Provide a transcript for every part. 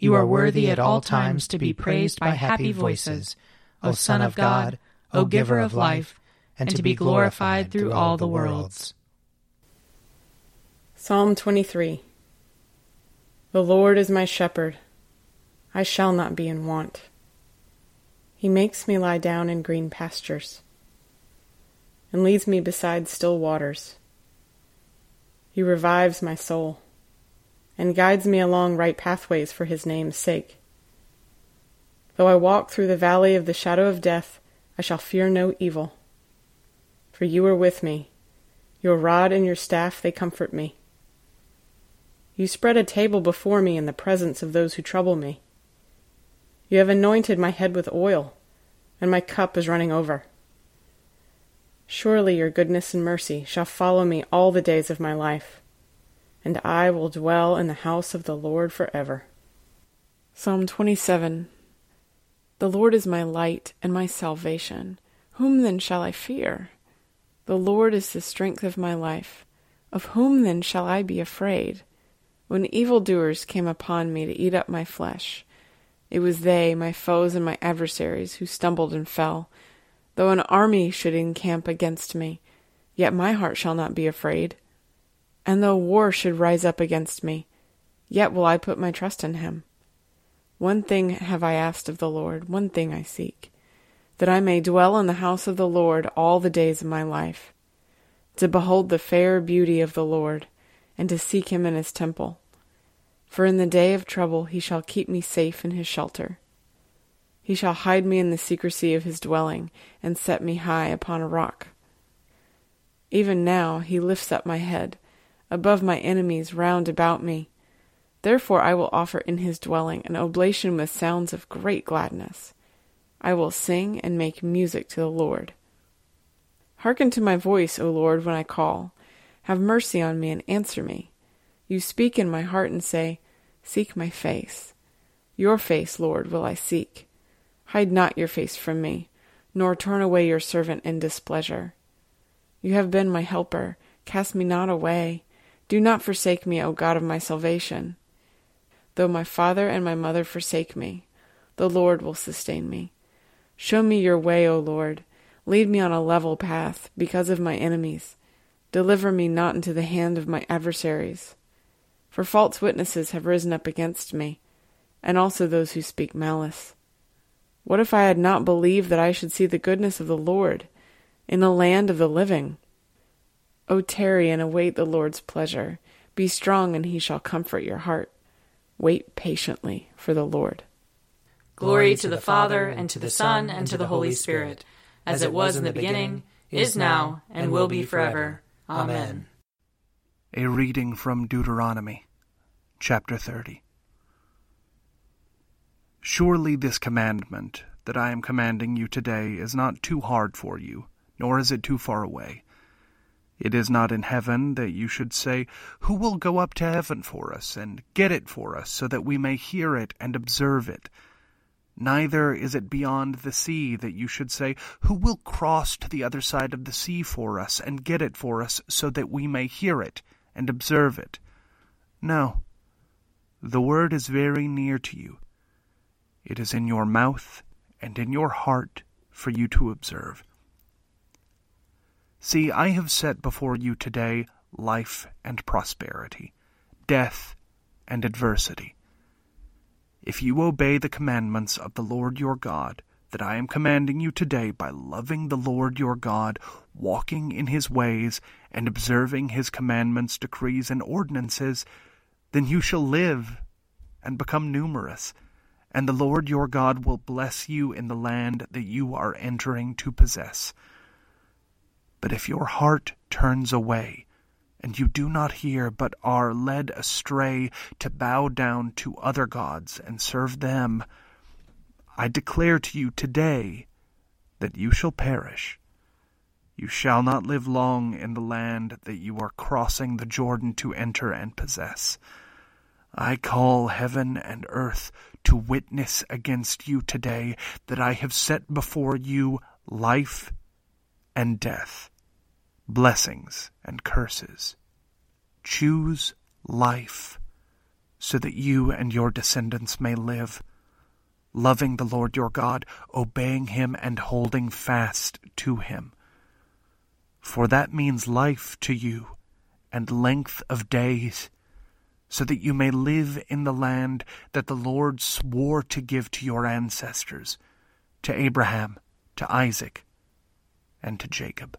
you are worthy at all times to be praised by happy voices, O Son of God, O Giver of life, and to be glorified through all the worlds. Psalm 23 The Lord is my shepherd. I shall not be in want. He makes me lie down in green pastures and leads me beside still waters. He revives my soul and guides me along right pathways for his name's sake. Though I walk through the valley of the shadow of death, I shall fear no evil. For you are with me. Your rod and your staff, they comfort me. You spread a table before me in the presence of those who trouble me. You have anointed my head with oil, and my cup is running over. Surely your goodness and mercy shall follow me all the days of my life and I will dwell in the house of the Lord forever. Psalm 27 The Lord is my light and my salvation. Whom then shall I fear? The Lord is the strength of my life. Of whom then shall I be afraid? When evildoers came upon me to eat up my flesh, it was they, my foes and my adversaries, who stumbled and fell. Though an army should encamp against me, yet my heart shall not be afraid. And though war should rise up against me, yet will I put my trust in him. One thing have I asked of the Lord, one thing I seek, that I may dwell in the house of the Lord all the days of my life, to behold the fair beauty of the Lord, and to seek him in his temple. For in the day of trouble he shall keep me safe in his shelter. He shall hide me in the secrecy of his dwelling, and set me high upon a rock. Even now he lifts up my head above my enemies round about me. Therefore I will offer in his dwelling an oblation with sounds of great gladness. I will sing and make music to the Lord. Hearken to my voice, O Lord, when I call. Have mercy on me and answer me. You speak in my heart and say, Seek my face. Your face, Lord, will I seek. Hide not your face from me, nor turn away your servant in displeasure. You have been my helper. Cast me not away. Do not forsake me, O God of my salvation. Though my father and my mother forsake me, the Lord will sustain me. Show me your way, O Lord. Lead me on a level path because of my enemies. Deliver me not into the hand of my adversaries. For false witnesses have risen up against me, and also those who speak malice. What if I had not believed that I should see the goodness of the Lord in the land of the living? O tarry and await the Lord's pleasure. Be strong, and he shall comfort your heart. Wait patiently for the Lord. Glory to the Father, and to the Son, and to the Holy Spirit, as it was in the beginning, is now, and will be forever. Amen. A reading from Deuteronomy, chapter 30. Surely this commandment that I am commanding you today is not too hard for you, nor is it too far away. It is not in heaven that you should say, Who will go up to heaven for us, and get it for us, so that we may hear it and observe it? Neither is it beyond the sea that you should say, Who will cross to the other side of the sea for us, and get it for us, so that we may hear it and observe it? No. The word is very near to you. It is in your mouth and in your heart for you to observe. See, I have set before you today life and prosperity, death and adversity. If you obey the commandments of the Lord your God, that I am commanding you today by loving the Lord your God, walking in his ways, and observing his commandments, decrees, and ordinances, then you shall live and become numerous, and the Lord your God will bless you in the land that you are entering to possess. But if your heart turns away, and you do not hear, but are led astray to bow down to other gods and serve them, I declare to you today that you shall perish. You shall not live long in the land that you are crossing the Jordan to enter and possess. I call heaven and earth to witness against you today that I have set before you life and death, blessings and curses. Choose life so that you and your descendants may live, loving the Lord your God, obeying him and holding fast to him. For that means life to you and length of days, so that you may live in the land that the Lord swore to give to your ancestors, to Abraham, to Isaac, and to Jacob.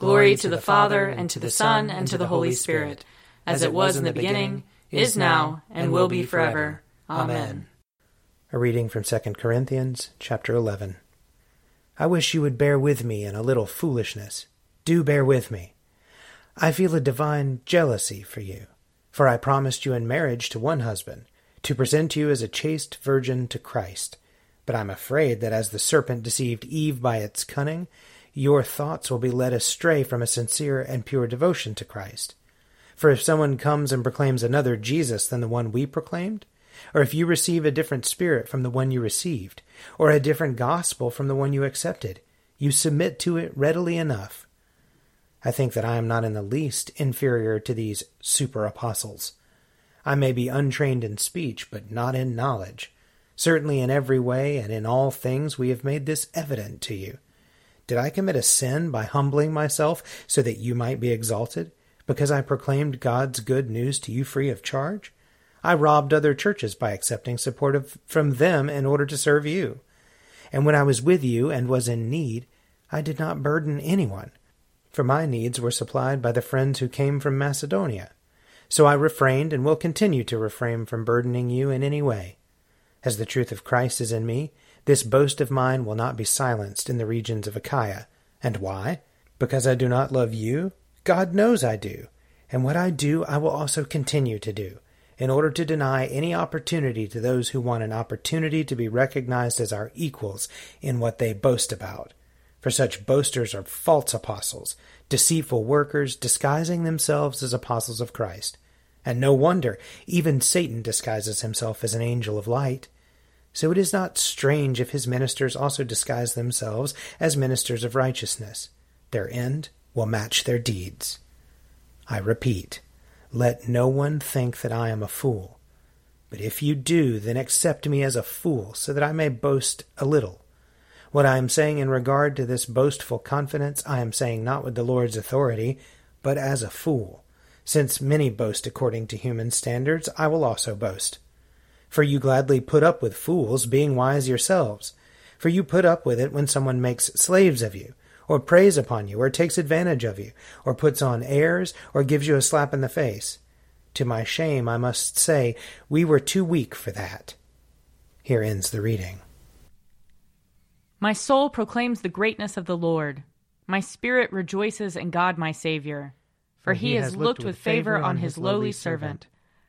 Glory to the Father, and to the Son, and to the Holy Spirit, as it was in the beginning, is now, and will be forever. Amen. A reading from 2 Corinthians chapter 11. I wish you would bear with me in a little foolishness. Do bear with me. I feel a divine jealousy for you, for I promised you in marriage to one husband, to present you as a chaste virgin to Christ. But I'm afraid that as the serpent deceived Eve by its cunning, your thoughts will be led astray from a sincere and pure devotion to Christ. For if someone comes and proclaims another Jesus than the one we proclaimed, or if you receive a different spirit from the one you received, or a different gospel from the one you accepted, you submit to it readily enough. I think that I am not in the least inferior to these super apostles. I may be untrained in speech, but not in knowledge. Certainly in every way and in all things we have made this evident to you. Did I commit a sin by humbling myself so that you might be exalted, because I proclaimed God's good news to you free of charge? I robbed other churches by accepting support of, from them in order to serve you. And when I was with you and was in need, I did not burden anyone, for my needs were supplied by the friends who came from Macedonia. So I refrained and will continue to refrain from burdening you in any way. As the truth of Christ is in me, this boast of mine will not be silenced in the regions of Achaia. And why? Because I do not love you? God knows I do. And what I do, I will also continue to do, in order to deny any opportunity to those who want an opportunity to be recognized as our equals in what they boast about. For such boasters are false apostles, deceitful workers, disguising themselves as apostles of Christ. And no wonder, even Satan disguises himself as an angel of light. So it is not strange if his ministers also disguise themselves as ministers of righteousness. Their end will match their deeds. I repeat, let no one think that I am a fool. But if you do, then accept me as a fool, so that I may boast a little. What I am saying in regard to this boastful confidence, I am saying not with the Lord's authority, but as a fool. Since many boast according to human standards, I will also boast. For you gladly put up with fools, being wise yourselves. For you put up with it when someone makes slaves of you, or preys upon you, or takes advantage of you, or puts on airs, or gives you a slap in the face. To my shame, I must say, we were too weak for that. Here ends the reading. My soul proclaims the greatness of the Lord. My spirit rejoices in God my Saviour. For he has looked with favor on his lowly servant.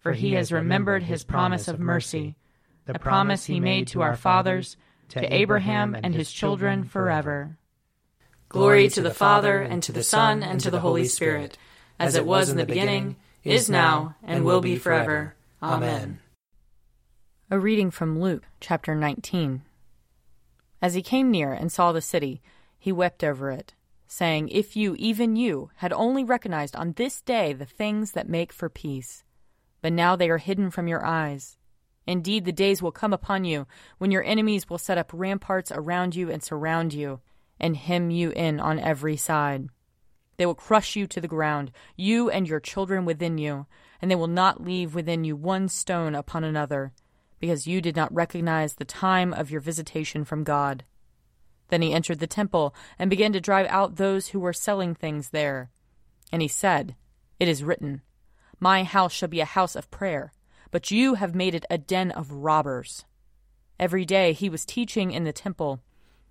for he has remembered his promise of mercy, the promise he made to our fathers, to Abraham and his children forever. Glory to the Father, and to the Son, and to the Holy Spirit, as it was in the beginning, is now, and will be forever. Amen. A reading from Luke chapter 19. As he came near and saw the city, he wept over it, saying, If you, even you, had only recognized on this day the things that make for peace. But now they are hidden from your eyes. Indeed, the days will come upon you when your enemies will set up ramparts around you and surround you, and hem you in on every side. They will crush you to the ground, you and your children within you, and they will not leave within you one stone upon another because you did not recognize the time of your visitation from God. Then he entered the temple and began to drive out those who were selling things there. And he said, It is written, My house shall be a house of prayer, but you have made it a den of robbers. Every day he was teaching in the temple.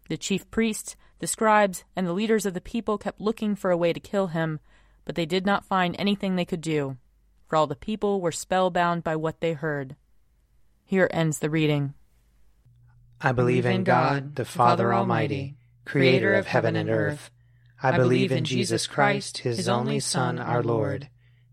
The chief priests, the scribes, and the leaders of the people kept looking for a way to kill him, but they did not find anything they could do, for all the people were spellbound by what they heard. Here ends the reading. I believe in God, the Father Almighty, creator of heaven and earth. I believe in Jesus Christ, his only Son, our Lord.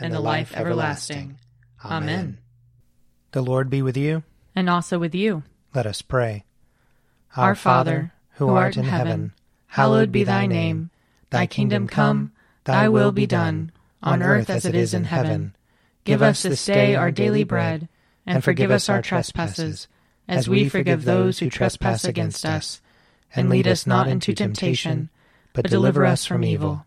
and the life everlasting. Amen. The Lord be with you. And also with you. Let us pray. Our Father, who art in heaven, hallowed be thy name. Thy kingdom come, thy will be done, on earth as it is in heaven. Give us this day our daily bread and forgive us our trespasses, as we forgive those who trespass against us. And lead us not into temptation, but deliver us from evil.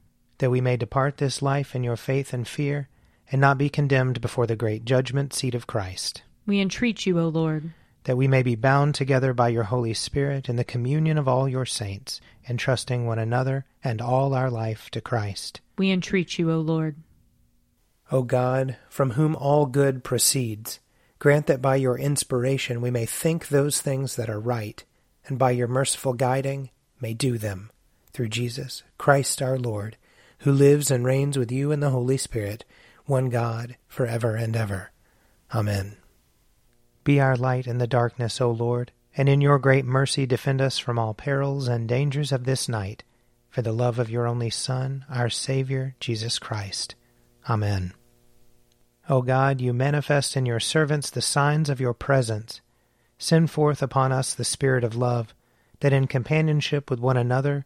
That we may depart this life in your faith and fear, and not be condemned before the great judgment seat of Christ. We entreat you, O Lord. That we may be bound together by your Holy Spirit in the communion of all your saints, entrusting one another and all our life to Christ. We entreat you, O Lord. O God, from whom all good proceeds, Grant that by your inspiration we may think those things that are right, and by your merciful guiding may do them. Through Jesus Christ our Lord, who lives and reigns with you in the Holy Spirit, one God, for ever and ever. Amen. Be our light in the darkness, O Lord, and in your great mercy defend us from all perils and dangers of this night, for the love of your only Son, our Saviour, Jesus Christ. Amen. O God, you manifest in your servants the signs of your presence. Send forth upon us the Spirit of love, that in companionship with one another